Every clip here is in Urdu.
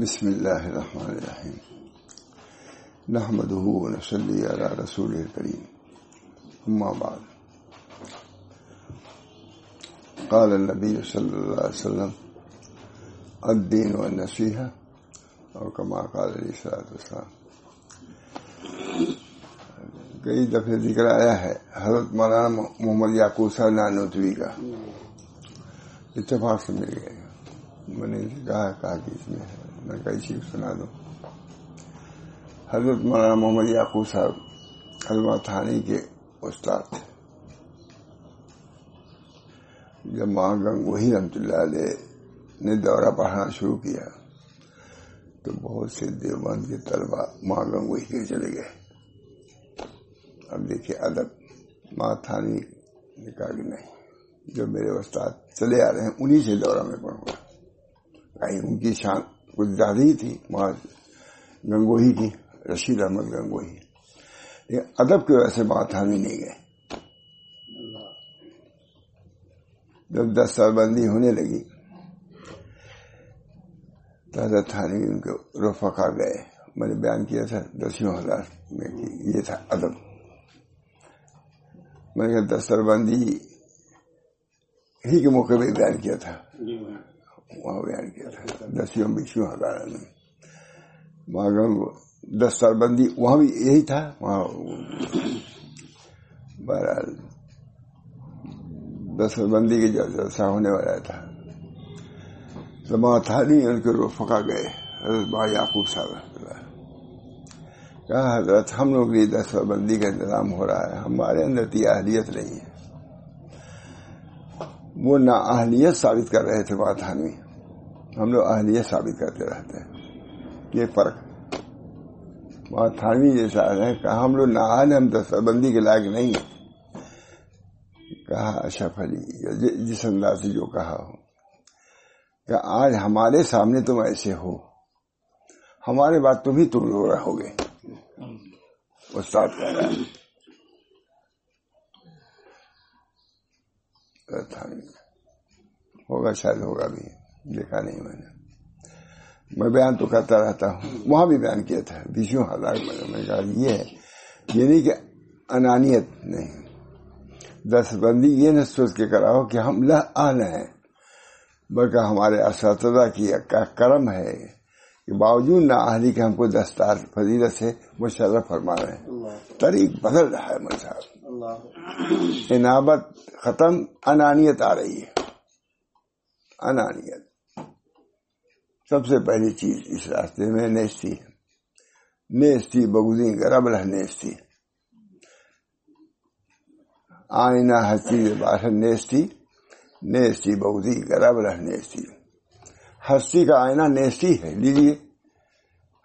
بسم الله الرحمن الرحيم نحمده ونصلي على رسوله الكريم أما بعد۔ قال النبي صلى الله عليه وسلم الدين والنصيحة اور کما قال علیہ الصلوۃ والسلام۔ کئی دفعے ذکر آیا ہے، حضرت مولانا محمد یعقوب نانوتوی کا۔ اتفاق سے مل گئے۔ میں نے کہا کہا کہ اس میں ہے۔ میں کئی چیز سنا دوں حضرت مولانا محمد یعقوب صاحب علمہ تھانی کے استاد تھے۔ جب ماں گنگوہی رحمت اللہ علیہ نے دورہ پڑھانا شروع کیا، تو بہت سے دیوبند کے طلبا ماں گنگوہی کے چلے گئے۔ اب دیکھیے، ادب ماں تھانی نے کہا کہ نہیں، جو میرے استاد چلے آ رہے ہیں، انہی سے دورہ میں پڑھوں گا۔ ان کی شان کچھ زیادہ ہی تھی ماں گنگوہی کی رشید احمد گنگوہی۔ لیکن ادب کی وجہ سے ماں تھانی نہیں گئے جب دس سال بندی ہونے لگی تو حضرت ان کے رفقا گئے۔ میں نے بیان کیا تھا دسیوں ہزار میں یہ تھا ادب۔ میں نے کہا دس بندی ہی کے موقع پہ بیان کیا تھا۔ جی، وہاں بیان کیا تھا، دسیوں بیسوں ہزار میں۔ وہاں دس سال بندی، وہاں بھی یہی تھا، وہاں بہرحال دس سال بندی کے جلسہ ہونے والا تھا۔ تو وہاں تھا نہیں، ان کے رفقا گئے، حضرت با یعقوب صاحب کہا، حضرت، ہم لوگ بھی دس سال بندی کا انتظام ہو رہا ہے، ہمارے اندر تی اہلیت نہیں ہے۔ وہ نا اہلیت ثابت کر رہے تھے بات ہمیں ہم لوگ اہلیت ثابت کرتے رہتے ہیں۔ یہ فرق۔ وہاں تھانوی جیسا ہے۔ کہ ہم لوگ نہ ہم دس بندی کے لائق نہیں ہیں۔ کہا اچھا اشرف علی جی، جس انداز سے جو کہا ہو۔ کہ آج ہمارے سامنے تم ایسے ہو۔ ہمارے بات تم ہی تم رو رہو گے۔ استاد کہہ رہا ہے۔ ہوگا شاید ہوگا بھی۔ دیکھا نہیں میں نے۔ میں بیان تو کرتا رہتا ہوں۔ وہاں بھی بیان کیا تھا۔ بیسوں ہزار میں کہا یہ ہے۔ یہ نہیں کہ انانیت نہیں۔ دس بندی یہ نہ سوچ کے کراؤ کہ ہم لہ آن ہیں بلکہ ہمارے اساتذہ کی کرم ہے کہ باوجود نہ اہلی کے ہم کو دستار فضیلت سے مشرف فرما رہے ہیں۔ طریق بدل رہا ہے صاحب انابت ختم، انانیت آ رہی ہے۔ انانیت۔ سب سے پہلی چیز اس راستے میں نیستی ہے۔ نیستی بگزی گرب رہ نیستی۔ آئینہ ہستی باشن نیستی نیستی بگزی گرب رہ نیستی۔ ہستی کا آئینہ نیستی ہے لیجیے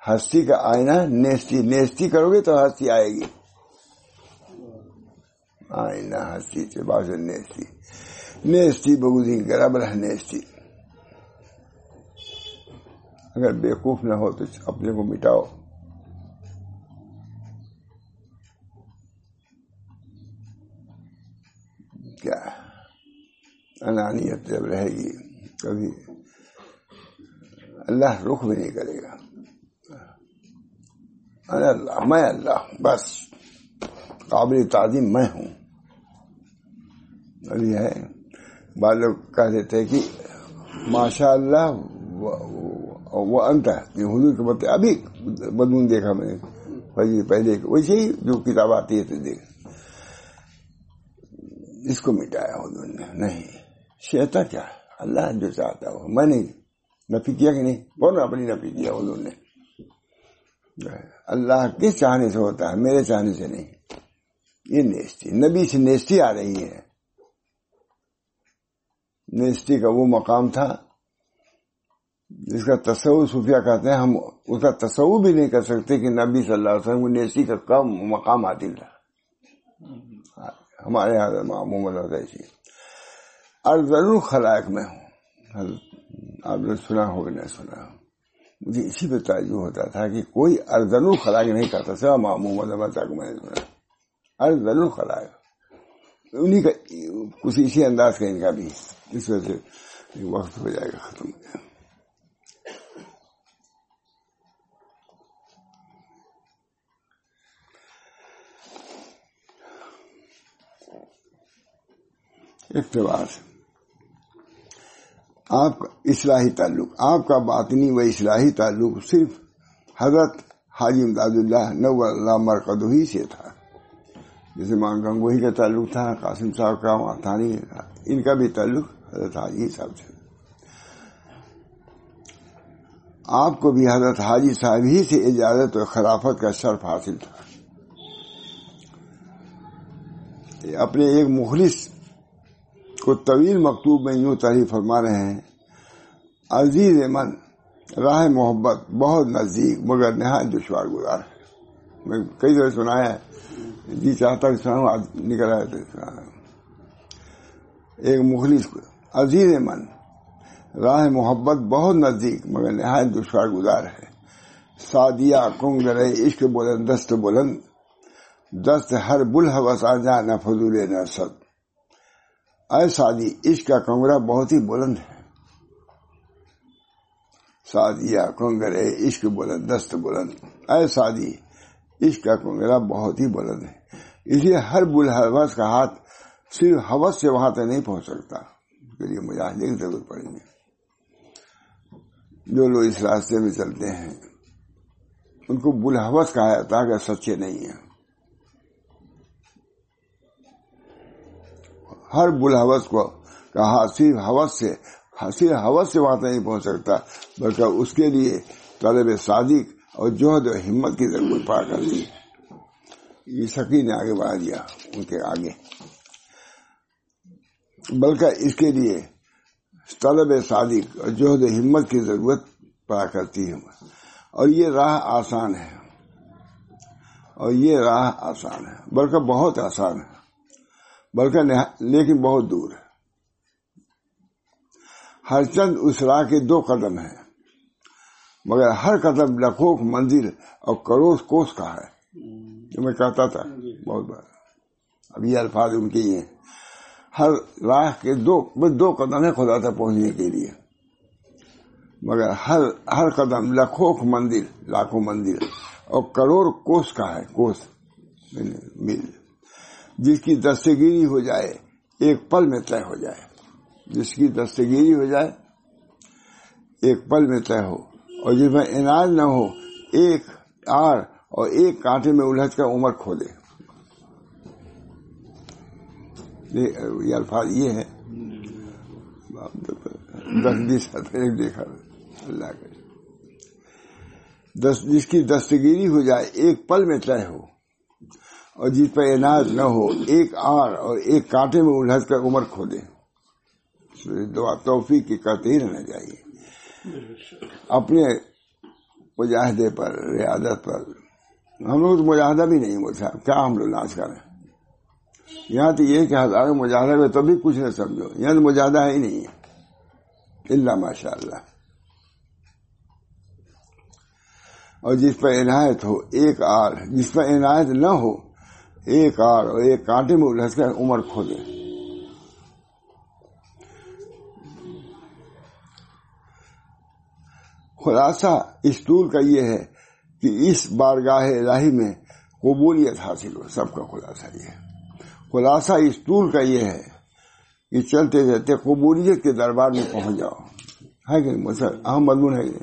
ہستی کا آئینہ نیستی نیستی کرو گے تو ہستی آئے گی۔ آئینہ ہستی سے باشن نیستی نیستی بگزی گرب رہ نیستی۔ اگر بیوقوف نہ ہو تو اپنے کو مٹاؤ۔ کیا؟ انانیت جب رہے گی، کبھی اللہ رخ بھی نہیں کرے گا۔ اللہ، میں اللہ، بس، قابل تعظیم میں ہوں۔ ابھی ہے بعض لوگ کہہ دیتے کہ ماشاء اللہ وہ انت ہے۔ حضور کے بتے ابھی بدمون دیکھا میں نے۔ پہلے ویسے ہی جو کتاب آتی ہے تو دیکھ۔ اس کو مٹایا حضور نے۔ نہیں۔ شیتا کیا اللہ جو چاہتا ہو میں نے نفی کیا کہ نہیں؟ کون اپنی نفی کیا حضور نے؟ اللہ کس چاہنے سے ہوتا ہے؟ میرے چاہنے سے نہیں۔ یہ نیستی نبی سے نیستی آ رہی ہے۔ نیستی کا وہ مقام تھا جس کا تصور صوفیہ کہتے ہیں، ہم اس کا تصور بھی نہیں کر سکتے کہ نبی صلی اللہ علیہ وسلم کو نیسی کا کم مقام حاصل تھا۔ ہمارے یہاں محمد ایسی۔ ارضل خلائق میں ہوں۔ آپ نے سنا ہو نہ سنا۔ مجھے اسی پہ تعجب ہوتا تھا کہ کوئی ارضل خلائق نہیں کرتا، سوا محمد تک میں نے سنا۔ ارضل خلائق۔ انہیں کا کچھ اسی انداز کا ان کا بھی۔ اس وجہ سے وقت ہو جائے گا ختم۔ ہو جائے اقتبار آپ کا اصلاحی تعلق، آپ کا باطنی و اصلاحی تعلق صرف حضرت حاجی امداد اللہ نو اللہ مرکز ہی سے تھا۔ جیسے مان گنگوہی کا تعلق تھا، قاسم صاحب کا وہاں تھانی کا ان کا بھی تعلق حضرت حاجی صاحب سے۔ آپ کو بھی حضرت حاجی صاحب ہی سے اجازت اور خلافت کا شرف حاصل تھا۔ اپنے ایک مخلص کو طویل مکتوب میں یوں تعریف فرما رہے ہیں، عزیز من، راہ محبت بہت نزدیک، مگر نہایت دشوار گزار ہے۔ میں کئی طرح سنایا ہے جی چاہتا کہ سنا نکل آیا تو سنا ایک مخلص عزیز من۔ راہ محبت بہت نزدیک، مگر نہایت دشوار گزار ہے۔ سادیا کنگ رہے عشق بلند، دست بلند۔ دست ہر بل آ جا، نہ فضول، نہ اے سادی، عشق کا کنگرا بہت ہی بلند ہے۔ سادیا کنگر عشق بلند، دست بلند۔ اے سادی، عشق کا کنگرا بہت ہی بلند ہے۔ اس لیے ہر بل حوث کا ہاتھ صرف حوث سے وہاں تک نہیں پہنچ سکتا اس کے لیے مجاہدے کی ضرورت پڑیں گے۔ جو لوگ اس راستے میں چلتے ہیں، ان کو بل حوث کہا جاتا ہے کہ سچے نہیں ہیں۔ ہر بل حوث کو کہا، صرف حوث سے، صرف حوث سے وہاں تک نہیں پہنچ سکتا، بلکہ اس کے لیے طالب صادق اور جوہد و ہمت کی ضرورت پا کرتی یہ سکی نے آگے بڑھا دیا، ان کے آگے۔ بلکہ اس کے لیے طلب صادق اور جوہد ہمت کی ضرورت پڑا کرتی ہے اور یہ راہ آسان ہے۔ اور یہ راہ آسان ہے۔ بلکہ بہت آسان ہے۔ بلکہ لیکن بہت دور ہے۔ ہر چند اس راہ کے دو قدم ہیں۔ مگر ہر قدم لکھوک منزل اور کروڑ کوس کا ہے۔ جو میں کہتا تھا۔ بہت بار۔ اب یہ الفاظ ان کے ہی ہیں۔ ہر راہ کے دو بس دو قدم ہے خدا تک پہنچنے کے لیے۔ مگر ہر ہر قدم لاکھوں مندر لاکھوں مندر، اور کروڑ کوس کا ہے، کوس۔ مل جس کی دستگیری ہو جائے، ایک پل میں طے ہو جائے۔ جس کی دستگیری ہو جائے، ایک پل میں طے ہو۔ اور جس میں اناج نہ ہو، ایک آر اور ایک کانٹے میں الجھ کر عمر کھو دے۔ یہ الفاظ یہ ہے دس بیس دیکھا۔ اللہ کا۔ دس جس کی دستگیری ہو جائے، ایک پل میں طے ہو۔ اور جس پر اناج نہ ہو، ایک آر اور ایک کانٹے میں الجھ کر عمر کھو دے۔ دعا توفیق کی کہتے ہی رہنا چاہیے۔ اپنے مجاہدے پر، ریاضت پر۔ ہم لوگ تو مجاہدہ بھی نہیں بولتا کیا ہم لوگ لاج کریں؟ یہاں تو یہ کہ ہزاروں مجاہدہ میں تبھی کچھ نہ سمجھو۔ یہاں تو مجاہدہ ہی نہیں ہے۔ اللہ ماشاء اللہ اور جس پر عنایت ہو، ایک آر جس پر عنایت نہ ہو، ایک آر اور ایک کانٹے میں الجھ کر عمر کھو دے خلاصہ، اس ٹول کا یہ ہے کہ اس بارگاہ الہی میں قبولیت حاصل ہو۔ سب کا خلاصہ یہ ہے۔ خلاصہ اس ٹول کا یہ ہے کہ چلتے چلتے قبولیت کے دربار میں پہنچ جاؤ۔ ہے کہ نہیں؟ اہم مضمون ہے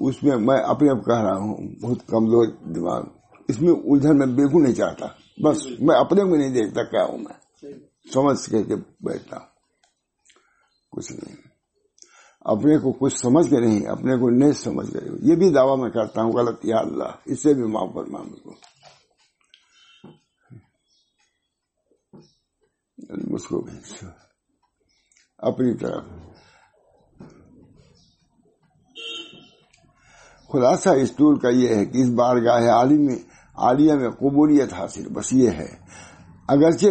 اس میں میں اپنے آپ کہہ رہا ہوں، بہت کمزور دماغ۔ اس میں الجھن میں بالکل نہیں چاہتا۔ بس میں اپنے کو نہیں دیکھتا، کیا ہوں میں؟ سمجھ کے بیٹھتا ہوں۔ کچھ نہیں۔ اپنے کو کچھ سمجھ کے نہیں، اپنے کو نہیں سمجھ کے یہ بھی دعویٰ میں کرتا ہوں، غلط، یا اللہ، اس سے بھی معاف فرما مجھ کو۔ مجھ کو اپنی طرف۔ خلاصہ اس ٹول کا یہ ہے کہ اس بار گاہ عالم عالیہ میں قبولیت حاصل۔ بس یہ ہے۔ اگرچہ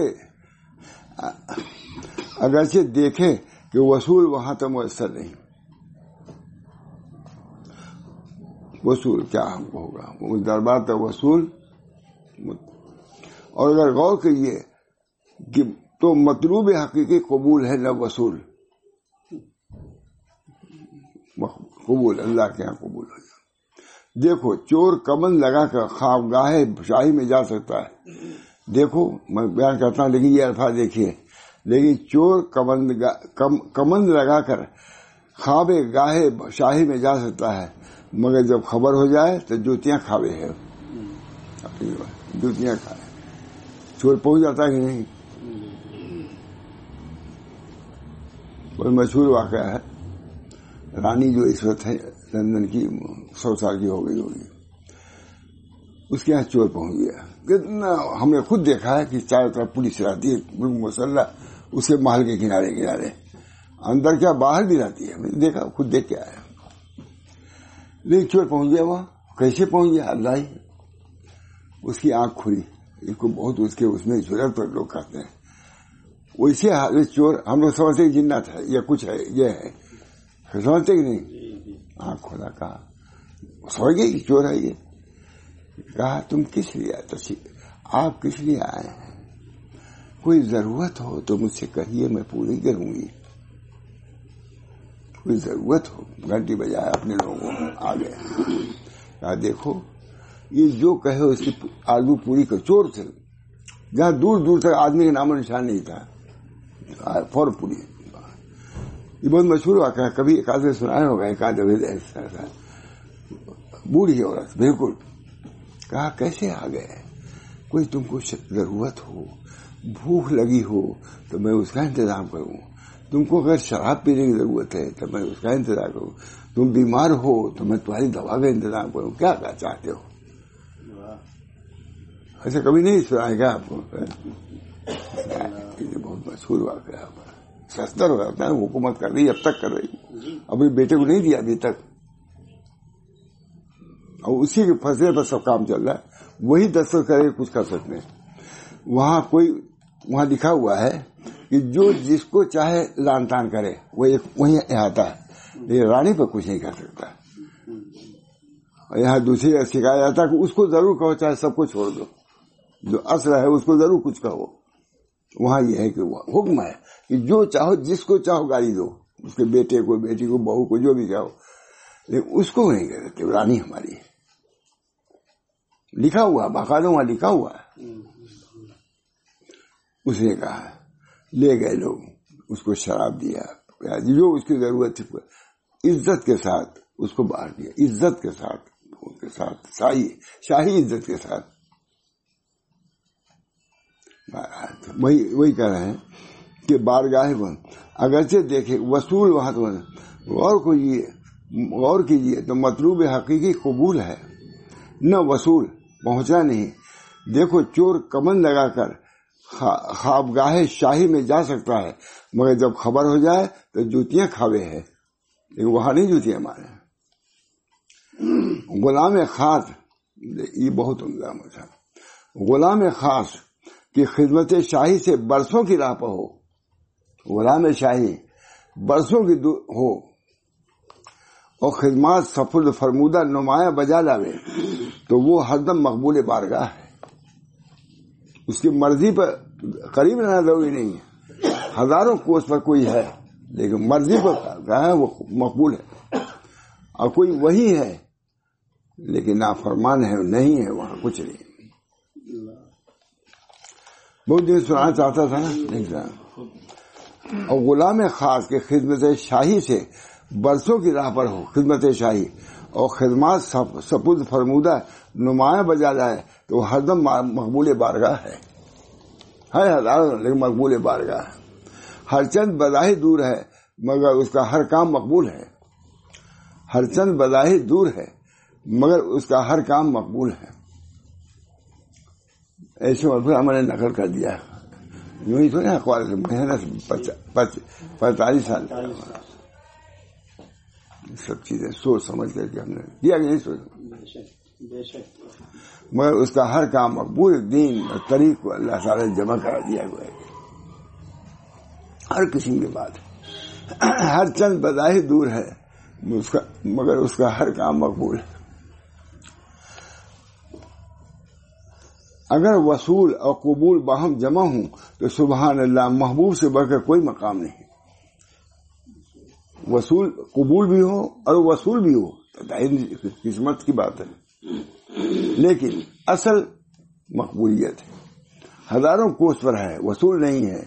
اگرچہ دیکھے کہ وصول وہاں تو میسر نہیں۔ وصول کیا ہم کو ہوگا؟ اس دربار تک وصول اور اگر غور کریے کہ تو مطلوب حقیقی قبول ہے نہ وصول۔ قبول، اللہ کے یہاں قبول ہو جائے۔ دیکھو، چور کمن لگا کر خواب شاہی میں جا سکتا ہے۔ دیکھو، میں بیان کرتا ہوں، لیکن یہ الفاظ دیکھیے۔ لیکن چور کمند کمند لگا کر خواب گاہے شاہی میں جا سکتا ہے۔ مگر جب خبر ہو جائے تو جوتیاں کھاوے ہے جوتیاں کھائے چور پہنچ جاتا ہے کہ نہیں؟ کوئی مشہور واقعہ ہے۔ رانی جو اس وقت ہے، لندن کی، سو سال کی ہو گئی ہوگی۔ اس کے یہاں چور پہنچ گیا۔ کتنا ہم نے خود دیکھا ہے کہ چاروں طرف پولیس رہتی ہے مسلح، اس کے محل کے کنارے کنارے۔ اندر کیا، باہر بھی رہتی ہے۔ ہم نے دیکھا، خود دیکھ کے آیا۔ لیکن چور پہنچ گیا وہاں۔ کیسے پہنچ گیا؟ اللہ ہی۔ اس کی آنکھ کھلی۔ اس کو بہت اس کے، اس میں ضرورت پر لوگ کہتے ہیں۔ ویسے چور ہم لوگ سمجھتے جنت ہے یا کچھ ہے یہ ہے۔ سمجھتے کہ نہیں؟ آنکھ کھولا کہا سمجھ گئی چور ہے یہ؟ کہا تم کس لیے آئے؟ آپ کس لیے آئے ہیں؟ کوئی ضرورت ہو تو مجھ سے کہیے میں پوری کروں گی۔ کوئی ضرورت ہو گھنٹی بجائے اپنے لوگوں آ گئے کہا دیکھو یہ جو کہے اس کی آلو پوری کر چور تھے۔ جہاں دور دور تک آدمی کا نام و نشان نہیں تھا۔ فور پوری یہ بہت مشہور واقعہ ہے۔ کبھی ایک آدمی سنایا ہوگا ایک آدمی بوڑھی عورت بالکل۔ کہا کیسے آ گئے؟ کوئی تم کو ضرورت ہو بھوک لگی ہو تو میں اس کا انتظام کروں۔ تم کو اگر شراب پینے کی ضرورت ہے تو میں اس کا انتظام کروں۔ تم بیمار ہو تو میں تمہاری دوا کا انتظام کروں۔ کیا کیا چاہتے ہو؟ ایسا کبھی نہیں سنائے گا آپ کو۔ بہت مشہور واقعہ ستر ہو جاتا ہے حکومت کر رہی اب تک کر رہی اپنے بیٹے کو نہیں دیا ابھی تک اور اسی کے فیصلے پر سب کام چل رہا ہے وہی دستخط کرے کچھ کر سکتے ہیں وہاں کوئی وہاں لکھا ہوا ہے کہ جو جس کو چاہے لان تان کرے وہ وہیں احاطہ ہے لیکن رانی پر کچھ نہیں کر سکتا یہاں دوسری سکھایا جاتا ہے کہ اس کو ضرور کہو چاہے سب کو چھوڑ دو جو اصل ہے اس کو ضرور کچھ کہو وہاں یہ ہے کہ حکم ہے کہ جو چاہو جس کو چاہو گاڑی دو، اس کے بیٹے کو، بیٹی کو، بہو کو، جو بھی چاہو۔ لیکن اس کو نہیں کہتے رانی ہماری۔ لکھا ہوا، باقاعدہ وہاں لکھا ہوا ہے۔ اس نے کہا لے گئے لوگ، اس کو شراب دیا جو اس کی ضرورت تھی، عزت کے ساتھ اس کو باہر دیا، عزت کے ساتھ کے ساتھ، شاہی شاہی عزت کے ساتھ۔ وہی وہی کہہ رہے ہیں کہ بارگاہ بند اگرچہ دیکھے وصول وہاں تو غور کیجیے غور کیجیے تو مطلوب حقیقی قبول ہے۔ نہ وصول، پہنچا نہیں۔ دیکھو، چور کمن لگا کر خوابگاہ شاہی میں جا سکتا ہے، مگر جب خبر ہو جائے تو جوتیاں کھاوے ہے لیکن وہاں نہیں جوتیاں مارے۔ غلام خاص، یہ بہت عمدہ تھا غلام خاص کی خدمت شاہی سے برسوں کی راہ پر ہو، غلام شاہی برسوں کی ہو۔ اور خدمات سفر فرمودہ نمایاں بجا لاوے تو وہ ہردم مقبول بارگاہ ہے۔ اس کی مرضی پر قریب رہنا ضروری نہیں ہے۔ ہزاروں کوس پر کوئی ہے، لیکن مرضی پر ہے، وہ مقبول ہے۔ اور کوئی وہی ہے، لیکن نافرمان ہے، نہیں ہے، وہاں کچھ نہیں۔ بہت دن سنانا چاہتا تھا نا؟ نہیں اور غلام خاص کے خدمت شاہی سے برسوں کی راہ پر ہو، خدمت شاہی۔ اور خدمات سپود فرمودہ نمایاں بجا جائے تو ہر دم مقبول بارگاہ ہے۔ ہزاروں لیکن مقبول بارگاہ ہے۔ ہر چند بظاہر دور ہے، مگر اس کا ہر کام مقبول ہے۔ ہر چند بظاہر دور ہے، مگر اس کا ہر کام مقبول ہے۔ ایسے مقبول ہم نے نقل کر دیا۔ یوں ہی تو نہیں اخبار محنت پینتالیس سال۔ سب چیزیں سوچ سمجھ کر کے ہم نے دیا کہ نہیں سوچ۔ مگر اس کا ہر کام مقبول دین اور طریق کو اللہ تعالی نے جمع کرا دیا ہوا ہے۔ ہر قسم کی بات۔ ہر چند بظاہر دور ہے۔ مگر اس کا ہر کام مقبول ہے۔ اگر وصول اور قبول باہم جمع ہوں تو سبحان اللہ محبوب سے بڑھ کر کوئی مقام نہیں وصول قبول بھی ہو اور وصول بھی ہو قسمت کی بات ہے۔ لیکن اصل مقبولیت ہے۔ ہزاروں کوس پر ہے، وصول نہیں ہے۔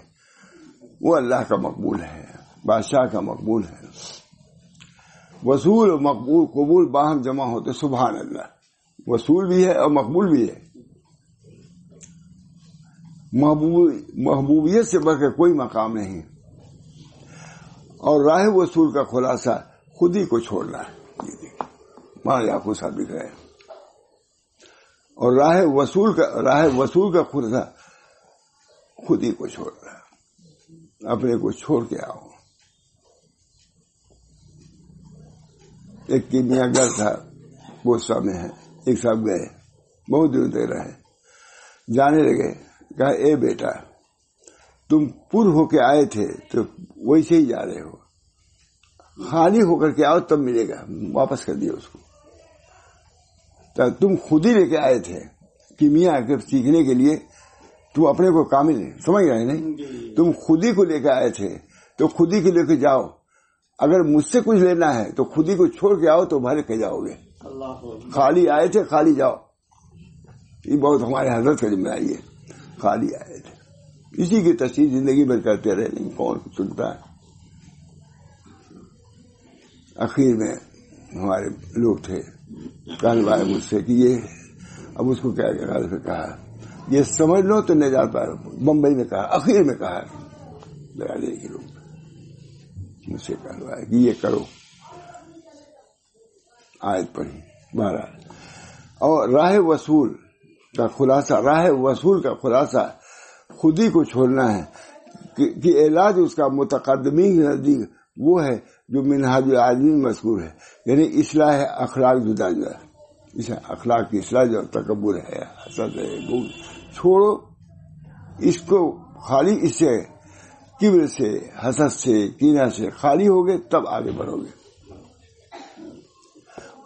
وہ اللہ کا مقبول ہے، بادشاہ کا مقبول ہے۔ وصول مقبول، قبول باہم جمع ہوتے سبحان اللہ۔ وصول بھی ہے اور مقبول بھی ہے۔ محبوبیت سے بڑھ کے کوئی مقام نہیں۔ اور راہ وصول کا خلاصہ خود ہی کو چھوڑنا ہے۔ ماں آپ کو ثابت ہے اور راہ وصول کا راہ وصول کا خلاصہ خود ہی کو چھوڑنا ہے۔ اپنے کو چھوڑ کے آؤ۔ ایک کیمیا گھر تھا۔ گوسا میں ہے۔ ایک صاحب گئے۔ بہت دور تک رہے۔ جانے لگے۔ کہا اے بیٹا تم پر ہو کے آئے تھے تو ویسے ہی جا رہے ہو۔ خالی ہو کر کے آؤ تب ملے گا۔ واپس کر دیا اس کو۔ تم خود ہی لے کے آئے تھے کیمیا سیکھنے کے لیے تم اپنے کو کامل سمجھ رہے نہیں؟ تم خود ہی کو لے کے آئے تھے تو خود ہی کو لے کے جاؤ۔ اگر مجھ سے کچھ لینا ہے تو خود ہی کو چھوڑ کے آؤ تو بھرے کے جاؤ گے۔ خالی آئے تھے خالی جاؤ۔ یہ بہت ہمارے حضرت کا ذمہ ہے۔ خالی آئے تھے۔ اسی کی تصویر زندگی بھر کرتے رہے، لیکن کون سنتا ہے؟ اخیر میں ہمارے لوگ تھے۔ کہنے والے مجھ سے کہ یہ، اب اس کو کیا کہا؟ یہ سمجھ لو تو نہیں جاتا بمبئی میں کہا، اخیر میں کہا برادری کے لوگ مجھ سے کہلوایا کہ یہ کرو۔ آیت پڑھی بارہ اور راہ وصول کا خلاصہ، راہ وصول کا خلاصہ خود ہی کو چھوڑنا ہے، کہ علاج اس کا متقدمی نزدیک وہ ہے جو منہاج آدمی مذکور ہے یعنی اصلاح اخلاق جدا جدا اخلاق کی اصلاح جو تکبر ہے، حسد ہے چھوڑو، اس کو خالی اس سے، کبر سے، حسد سے کینا سے خالی ہوگے تب آگے بڑھو گے۔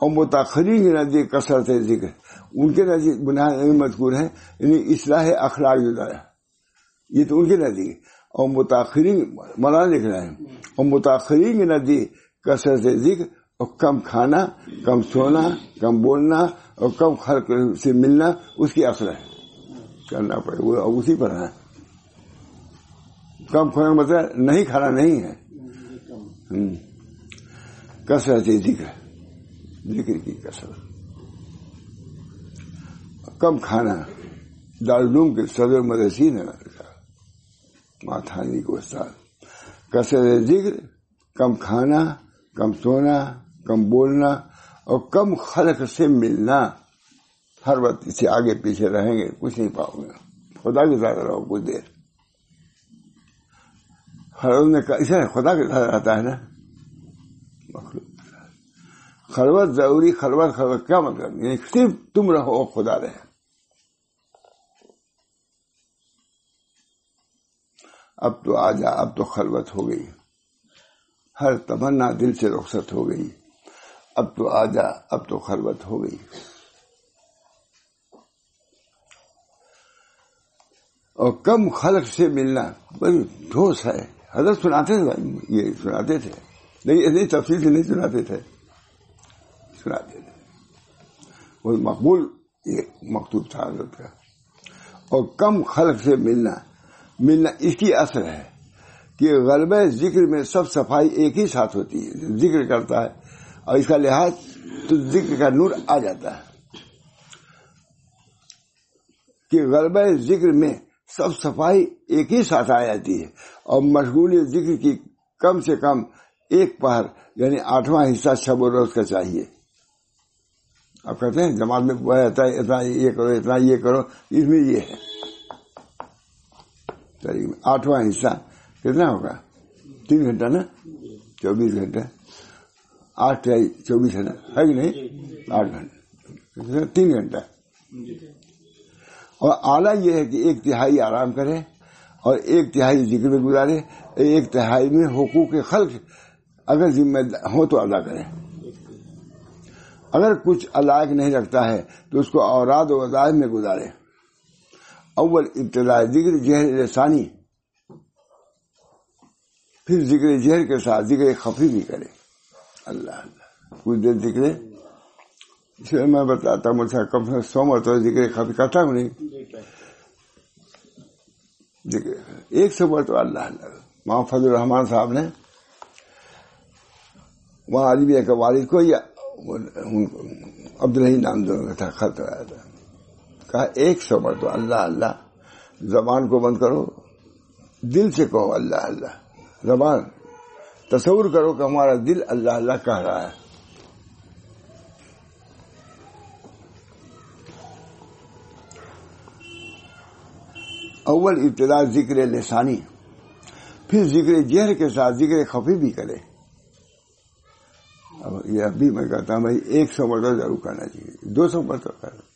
اور متاثرین کے نزدیک کثرت ذکر۔ ان کے نزدیک بنیاد یعنی مذکور ہے یعنی اصلاح اخلاق جو ہے یہ تو ان کے نزدیک اور متاثرین مولانا لکھ رہے ہیں۔ اور متاثرین کے نزدیک کثرت ذکر اور کم کھانا، کم سونا، کم بولنا اور کم خلق سے ملنا، اس کی اثر ہے۔ کرنا پڑے وہ اسی پر ہے۔ کم کھانا مطلب نہیں، کھانا نہیں ہے۔ کثرت ذکر ذکر کی کثرت۔ کم کھانا دارالعلوم کے صدر مدرسی نے ماتھانی کو استاد۔ کثرت ذکر، کم کھانا، کم سونا، کم بولنا اور کم خلق سے ملنا۔ ہر وقت اسے آگے پیچھے رہیں گے، کچھ نہیں پاؤ گے خدا کے ساتھ رہو، کچھ دیر۔ ہر اسے خدا کے ساتھ رہتا ہے نا۔ خلوت ضروری، خلوت خلوت، کیا مطلب؟ یعنی صرف تم رہو خدا رہے۔ اب تو آ جا، اب تو خلوت ہو گئی۔ ہر تمنا دل سے رخصت ہو گئی۔ اب تو آ جا، اب تو خلوت ہو گئی۔ اور کم خلق سے ملنا بڑی ٹھوس ہے۔ حضرت سناتے تھے یہ سناتے تھے۔ لیکن اتنی تفصیل سے نہیں سناتے تھے۔ سناتے تھے۔ وہ مقبول یہ مکتوب تھا حضرت کا۔ اور کم خلق سے ملنا ملنا اس کی اثر ہے کہ غلبہ ذکر میں سب صفائی ایک ہی ساتھ ہوتی ہے ذکر کرتا ہے اور اس کا لحاظ تو ذکر کا نور آ جاتا ہے۔ کہ غلبہ ذکر میں سب صفائی ایک ہی ساتھ آ جاتی ہے اور مشغول ذکر کی کم سے کم ایک پہر یعنی آٹھواں حصہ شب و روز کا چاہیے۔ آپ کہتے ہیں جماعت میں رہتا ہے، اتنا یہ کرو، اتنا یہ کرو، اس میں یہ ہے۔ آٹھواں حصہ کتنا ہوگا؟ تین گھنٹہ نا؟ چوبیس گھنٹہ۔ آٹھ چوبیس ہے نا؟ ہے کہ نہیں؟ آٹھ گھنٹہ۔ تین گھنٹہ۔ اور اعلیٰ یہ ہے کہ ایک تہائی آرام کرے اور ایک تہائی ذکر میں گزارے۔ ایک تہائی میں حقوق خلق اگر ذمہ ہو تو ادا کرے۔ اگر کچھ علاق نہیں رکھتا ہے تو اس کو اوراد و وزائد میں گزارے۔ اول ابتداء ذکر جہر لسانی پھر ذکر جہر کے ساتھ ذکر خفی بھی کرے۔ اللہ اللہ۔ کچھ دیر ذکر اس لیے میں بتاتا ہوں، مجھے کم سے سو مرتبہ ذکر خفی کرتا ہوں، نہیں؟ ذکر، ایک سو مرتبہ اللہ اللہ۔ وہاں فضل الرحمان صاحب نے وہاں علی کے والد کو یا عبدالحی نام دونوں کا تھا، خط آیا تھا۔ کہا، ایک سو مرتبہ، اللہ اللہ، زبان کو بند کرو، دل سے کہو، اللہ اللہ، زبان، تصور کرو کہ ہمارا دل اللہ اللہ کہہ رہا ہے۔ اول ابتدا ذکر لسانی، پھر ذکر جہر کے ساتھ ذکر خفی بھی کرے۔ اب یہ اب بھی میں کہتا ہوں، بھائی، ایک سو مرتبہ ضرور کرنا چاہیے، دو سو مرتبہ کر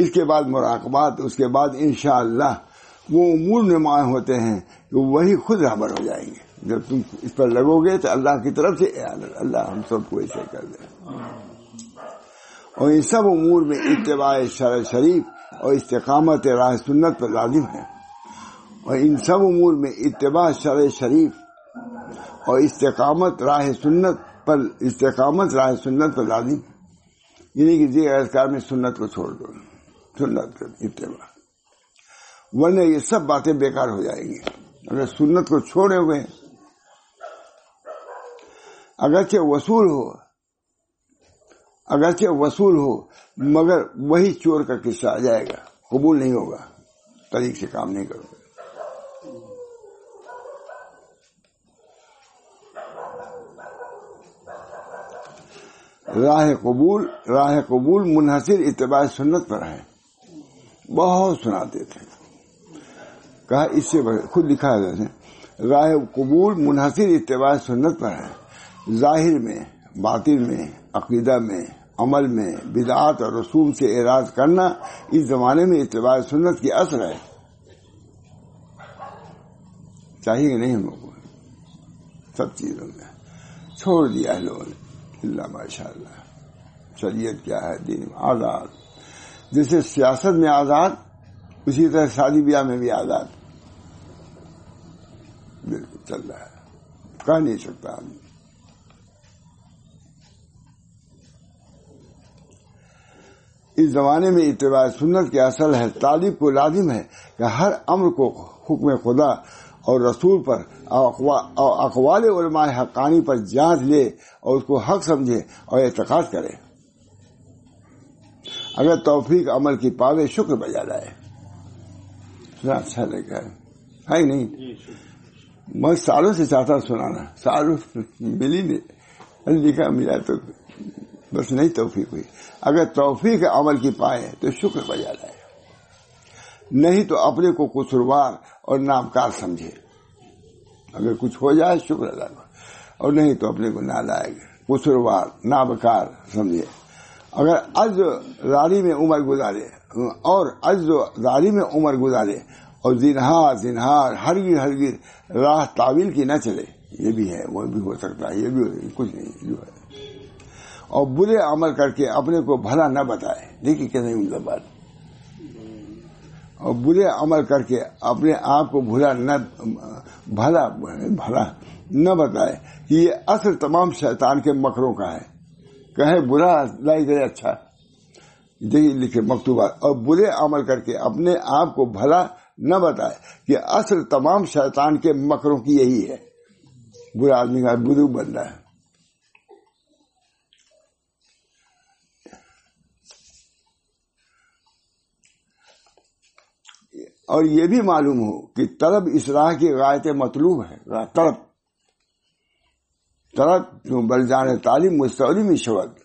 اس کے بعد مراقبات، اس کے بعد انشاءاللہ وہ امور نمایاں ہوتے ہیں کہ وہی خود رابر ہو جائیں گے۔ جب تم اس پر لگو گے تو اللہ کی طرف سے اللہ ہم سب کو ایسے کر دے۔ اور ان سب امور میں اتباع شر شریف اور استقامت راہ سنت پر لازم ہے۔ اور ان سب امور میں اتباع شر شریف اور استقامت راہ سنت پر، استقامت راہ سنت پر لازم یعنی کہ جی اذکار میں سنت کو چھوڑ دو۔ سنت اتباع ورنہ یہ سب باتیں بیکار ہو جائیں گی۔ اگر سنت کو چھوڑے ہوئے اگرچہ وصول ہو، اگرچہ وصول ہو، مگر وہی چور کا قصہ آ جائے گا۔ قبول نہیں ہوگا۔ طریق سے کام نہیں کرو۔ گے راہ قبول راہ قبول منحصر اتباع سنت پر ہے۔ بہت سناتے تھے۔ کہا، اس سے خود لکھا ہے راہ قبول منحصر اتباع سنت پر ہے۔ ظاہر میں، باطن میں، عقیدہ میں، عمل میں، بدعات اور رسوم سے اعراض کرنا اس زمانے میں اتباع سنت کی اثر ہے۔ چاہیے نہیں ہم لوگوں سب چیزوں میں۔ چھوڑ دیا ہے لوگوں نے۔ اللہ ماشاء اللہ شریعت کیا ہے؟ دین آزاد۔ جیسے سیاست میں آزاد، اسی طرح شادی بیاہ میں بھی آزاد۔ بالکل چل رہا ہے۔ کہہ نہیں سکتا آدمی۔ اس زمانے میں اتباع سنت کے اصل ہے، طالب کو لازم ہے کہ ہر امر کو حکم خدا اور رسول پر اقوال علماء حقانی پر جانچ لے اور اس کو حق سمجھے اور اعتقاد کرے۔ اگر توفیق عمل کی پاوے شکر بجا لائے اچھا لگا ہے۔ نہیں؟ میں سالوں سے چاہتا سنانا۔ سالوں ملی نہیں۔ لکھا ملا تو بس نہیں توفیق ہوئی۔ اگر توفیق عمل کی پائے تو شکر بجا لائے نہیں تو اپنے کو قصروار اور نامکار سمجھے۔ اگر کچھ ہو جائے شکر ادا اور نہیں تو اپنے کو نہ لائے گا قصروار نابکار سمجھے۔ اگر از راری میں عمر گزارے، اور از راری میں عمر گزارے، اور زنہار زنہار ہرگی ہرگی راہ تعویل کی نہ چلے، یہ بھی ہے، وہ بھی ہو سکتا ہے، یہ بھی کچھ نہیں، جو ہے۔ اور برے عمل کر کے اپنے کو بھلا نہ بتائے، دیکھیے کیسے مطلب بات۔ اور برے عمل کر کے اپنے آپ کو بھلا نہ، بھلا بھلا نہ بتائے کہ یہ اصل تمام شیطان کے مکروں کا ہے۔ کہے برا لائی گئے اچھا۔ دیکھیے، لکھے مکتوبات اور برے عمل کر کے اپنے آپ کو بھلا نہ بتائے کہ اصل تمام شیطان کے مکروں کی یہی ہے۔ برا آدمی کا برو بن رہا ہے۔ اور یہ بھی معلوم ہو کہ طلب اصلاح کی غایت مطلوب ہے طلب۔ طلب جو بل جان تعلیم مستوری میں شبد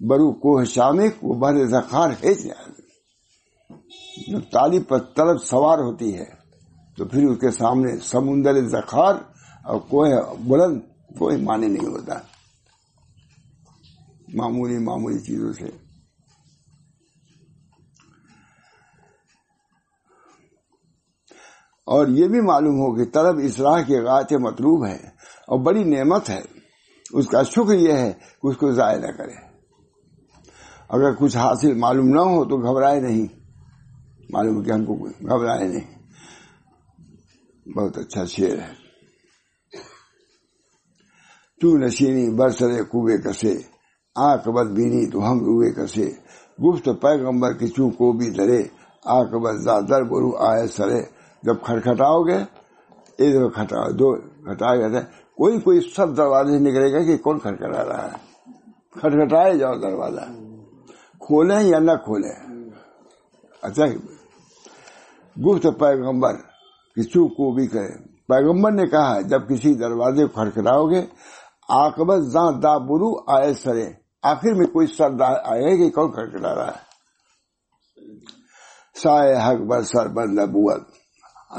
برو کوہ شامک، وہ بر زخار ہے جو تعلیم پر طلب سوار ہوتی ہے، تو پھر اس کے سامنے سمندر زخار اور کوہ بلند کوئی معنی نہیں ہوتا۔ معمولی معمولی چیزوں سے۔ اور یہ بھی معلوم ہو کہ طلب اصلاح کے غات مطلوب ہے۔ اور بڑی نعمت ہے۔ اس کا شکر یہ ہے کہ اس کو ضائع نہ کرے۔ اگر کچھ حاصل معلوم نہ ہو تو گھبرائے نہیں۔ معلوم کہ ہم کو گھبرائے نہیں۔ بہت اچھا شعر ہے۔ تو نشینی برسرے کوبے کسے، آنکھ بد بینی تو ہم روئے کسے۔ گفت پیغمبر کی چوں کو بھی درے آنکھ بد زادر برو آئے سرے۔ جب کھٹکھٹاؤ گے ایک دفعہ کھٹا، دو کھٹایا جاتا ہے کوئی کوئی سب دروازے سے نکلے گا کہ کون کھٹکھٹا رہا ہے؟ کھٹکھٹائے جاؤ دروازہ۔ کھولیں یا نہ کھولیں؟ اچھا گفت پیغمبر، کسی کو بھی کرے پیغمبر نے کہا جب کسی دروازے کو کھڑکھڑاؤ گے آکبت زاں دا برو آئے سرے۔ آخر میں کوئی سر آئے گی کون کھڑکھڑا رہا ہے؟ سائے حق بر سر بند بوت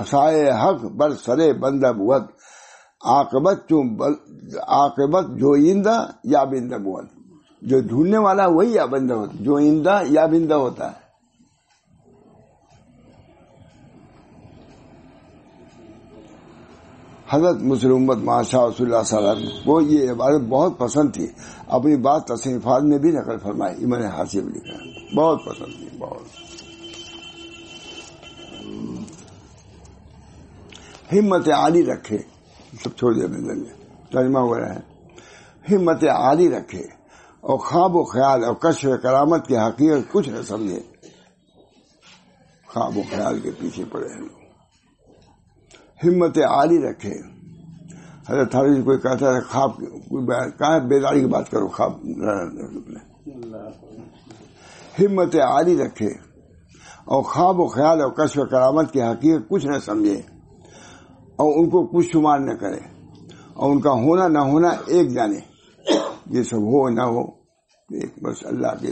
سائے حق بر سرے بند بوت آکبت آکبت جو ایندہ یا بندہ بوت جو ڈھونڈنے والا وہی یا بندہ ہوتا جو ایندہ یا بندہ ہوتا ہے۔ حضرت مسلمت ماشاء صلی اللہ علیہ وسلم کو یہ عبارت بہت پسند تھی۔ اپنی بات تصنیفات میں بھی نقل فرمائی میں نے حاصل لکھا بہت پسند تھی، بہت۔ ہمت عالی رکھے۔ سب چھوڑ دیا میں ترجمہ ہو رہا ہے۔ ہمت عالی رکھے اور خواب و خیال اور کشف کرامت کی حقیقت کچھ نہ سمجھے۔ خواب و خیال کے پیچھے پڑے ہیں۔ ہمت عالی رکھے۔ حضرت تھالی کوئی کہتا ہے خواب کہاں بیداری کی بات کرو، خواب ہمت عالی رکھے اور خواب و خیال اور کشف کرامت کی حقیقت کچھ نہ سمجھے۔ اور ان کو کچھ شمار نہ کرے اور ان کا ہونا نہ ہونا ایک جانے یہ سب ہو نہ ہو ایک بس اللہ کے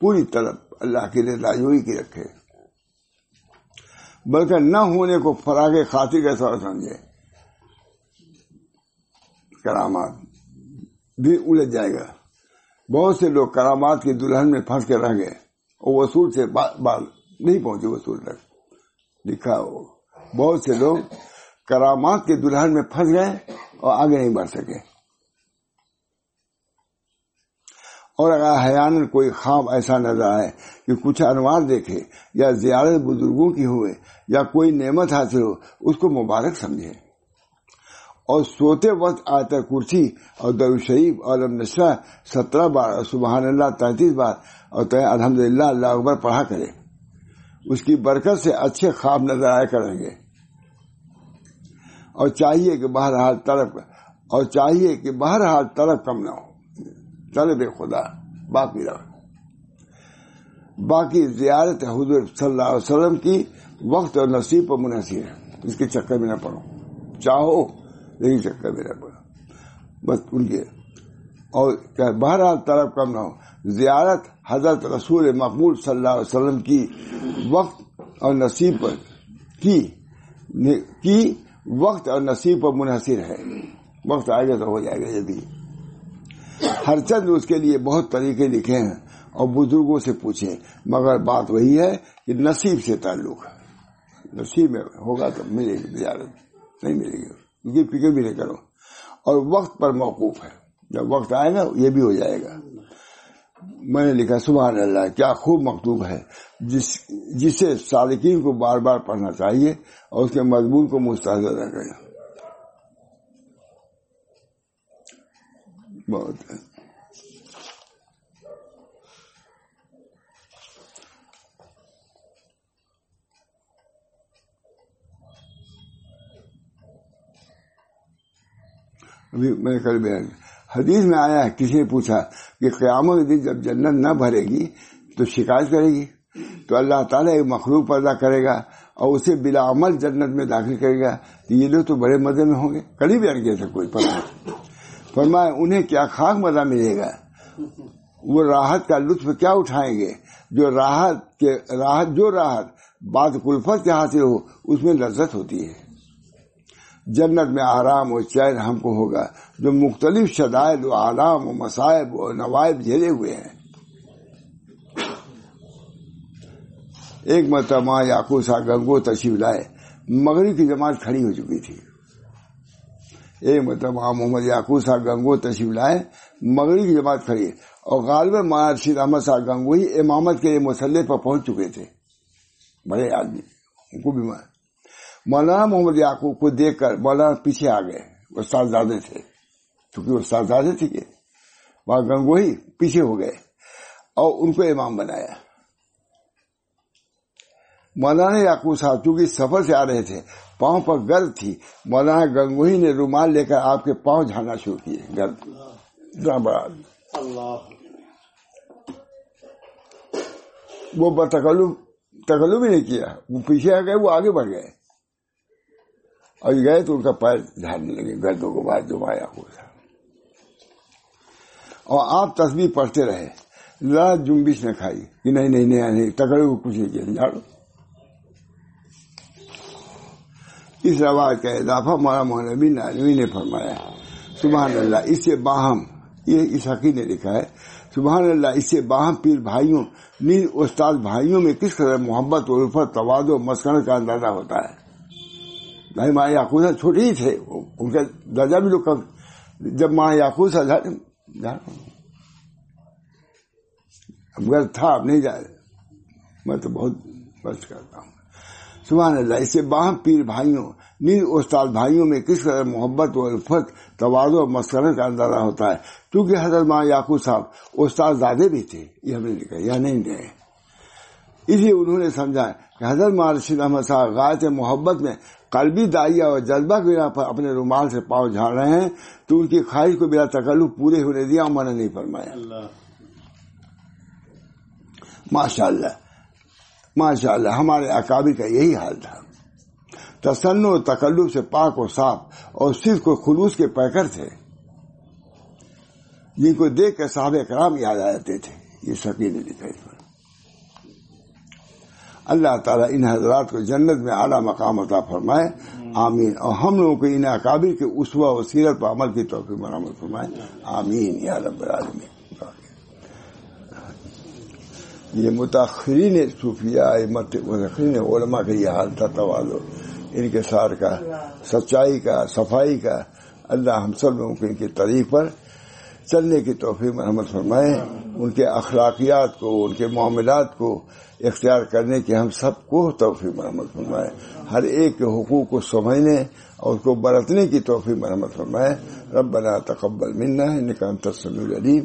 پوری طرف اللہ کے لیے کی رکھے۔ بلکہ نہ ہونے کو فراغ خاطر کے طور سمجھے۔ کرامات بھی الجھ جائے گا۔ بہت سے لوگ کرامات کی دلہن میں پھنس کے رہ گئے اور وصول سے بال نہیں پہنچے، وصول تک۔ لکھا ہو بہت سے لوگ کرامات کے دلہن میں پھنس گئے اور آگے نہیں بڑھ سکے۔ اور اگر حیان کوئی خواب ایسا نظر آئے کہ کچھ انوار دیکھے یا زیارت بزرگوں کی ہوئے یا کوئی نعمت حاصل ہو، اس کو مبارک سمجھے۔ اور سوتے وقت آتا کرسی اور در شریف اور نشرہ سترہ بار اور سبحان اللہ، تینتیس بار اور الحمد للہ اللہ اکبر پڑھا کرے۔ اس کی برکت سے اچھے خواب نظر آیا کریں گے۔ اور چاہیے کہ بہرحال طرف اور چاہیے کہ بہرحال طرف کم نہ ہو طلب خدا، باقی رہا باقی زیارت حضور صلی اللہ علیہ وسلم کی، وقت اور نصیب پر منحصر ہے۔ اس کے چکر میں نہ پڑو۔ چاہو، لیکن چکر میں نہ پڑو۔ بس ان کے۔ اور بہرحال طرف کم نہ ہو زیارت حضرت رسول مقبول صلی اللہ علیہ وسلم کی وقت اور نصیب پر کی کی وقت اور نصیب پر منحصر ہے۔ وقت آئے گا تو ہو جائے گا یہ بھی ہر چند اس کے لیے بہت طریقے لکھے ہیں اور بزرگوں سے پوچھے۔ مگر بات وہی ہے کہ نصیب سے تعلق ہے۔ نصیب میں ہوگا تو ملے گی زیارت نہیں ملے گی۔ یہ فکر بھی نہیں کرو۔ اور وقت پر موقوف ہے۔ جب وقت آئے گا، یہ بھی ہو جائے گا۔ میں نے لکھا سبحان اللہ، کیا خوب مکتوب ہے۔ جس، جسے سالکین کو بار بار پڑھنا چاہیے اور اس کے مضمون کو مستحد کریں بہت ابھی میں نے کل بیان حدیث میں آیا ہے، کسی نے پوچھا کہ قیامت کے دن جب جنت نہ بھرے گی تو شکایت کرے گی؟ تو اللہ تعالیٰ ایک مخلوق پیدا کرے گا اور اسے بلا عمل جنت میں داخل کرے گا۔ تو یہ لوگ تو بڑے مزے میں ہوں گے۔ کل ہی بیان کیا تھا کوئی پتا فرمایا، انہیں کیا خاک مزہ ملے گا؟ وہ راحت کا لطف کیا اٹھائیں گے؟ جو راحت کے راحت، جو راحت، بات کلفت کے حاصل ہو، اس میں لذت ہوتی ہے۔ جنت میں آرام اور چین ہم کو ہوگا، جو مختلف شدائد و آرام و مسائب و نوائب جھیلے ہوئے ہیں۔ ایک مرتبہ یاقو سا گنگو تشریف لائے، مغرب کی جماعت کھڑی ہو چکی تھی۔ ایک مرتبہ محمد یاقو سا گنگو تشریف لائے، مغرب کی جماعت کھڑی، اور غالب مولانا رشید احمد صاحب گنگوئی امامت کے مسلح پر پہنچ چکے تھے۔ بڑے آدمی، ان کو بھی مولانا محمد یعقوب کو دیکھ کر مولانا پیچھے آ گئے، وہ سازادے تھے۔ کیونکہ وہ سازادے تھے کہ وہاں گنگوئی پیچھے ہو گئے اور ان کو امام بنایا۔ مولانا یعقوب صاحب چونکہ سفر سے آ رہے تھے، پاؤں پر گرد تھی، مولانا گنگوہی نے رومال لے کر آپ کے پاؤں جھانا شروع کیے، گرد۔ بڑا۔ وہ بتکلو تکلو بھی نہیں کیا، وہ پیچھے آ گئے، وہ آگے بڑھ گئے۔ اور گئے تو ان کا پیر جھاڑنے لگے، گردوں کو بعد جو آیا ہوا تھا۔ اور آپ تصویر پڑھتے رہے۔ لا جمبش نے کھائی۔ کہ نہیں نہیں نہیں تکڑے کو کچھ نہیں کیا۔ جھاڑو۔ اس رواج کا اضافہ مولا مولوی نانوی نے فرمایا۔ سبحان اللہ، اس سے باہم، یہ اس حقیق نے لکھا ہے۔ سبحان اللہ، اس سے باہم پیر بھائیوں نیند استاد بھائیوں میں کس طرح محبت اور الفت تواد و مسکن کا اندازہ ہوتا ہے۔ بھائی ماں یاقوت چھوٹے ہی تھے ان کا درجہ بھی لوگ جب ماں یاقوت اب تھا اب نہیں جائے میں تو بہت بس کرتا ہوں۔ سبحان اللہ، اس سے باہم پیر بھائیوں نیند استاد بھائیوں میں کس طرح محبت و الفت توازو اور مسکرت کا اندازہ ہوتا ہے۔ کیونکہ حضرت ماں یعقوب صاحب استاد زیادہ بھی تھے، یہ ہم نے لکھا یا نہیں گئے اس لیے انہوں نے سمجھا کہ حضرت ماں رشید احمد صاحب غایت محبت میں قلبی دائیا اور جذبہ کی بنا پر اپنے رومال سے پاؤں جھاڑ رہے ہیں تو ان کی خواہش کو بلا تکلف پورے ہونے دیا عمر نے نہیں فرمایا۔ ماشاء اللہ۔ ماشاء اللہ ہمارے اکابی کا یہی حال تھا۔ تسن و تکلف سے پاک و صاف اور صرف کو خلوص کے پیکر تھے جن کو دیکھ کر صحابہ کرام یاد آ جاتے تھے۔ یہ نے لکھا اللہ تعالیٰ ان حضرات کو جنت میں اعلیٰ مقام عطا فرمائے۔ آمین۔ اور ہم لوگوں کو ان اکابر کے اسوا و سیرت پر عمل کی توفیق مرمت فرمائے۔ آمین۔ یا رب العالمین۔ یہ متاثرین صوفیہ متاثرین علماء کا یہ حال تھا توازو ان کے سار کا، سچائی کا، صفائی کا، اللہ ہم سب لوگوں کو ان کی طریق پر چلنے کی توفیق مرحمت فرمائے، ان کے اخلاقیات کو، ان کے معاملات کو اختیار کرنے کی ہم سب کو توفیق مرحمت فرمائے۔ ہر ایک کے حقوق کو سمجھنے اور اس کو برتنے کی توفیق مرحمت فرمائے۔ ربنا تقبل منا نکان تسمی علیم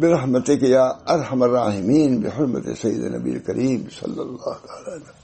برحمت کے یا ارحم الراحمین۔ بحرمت سید نبی کریم صلی اللہ تعالی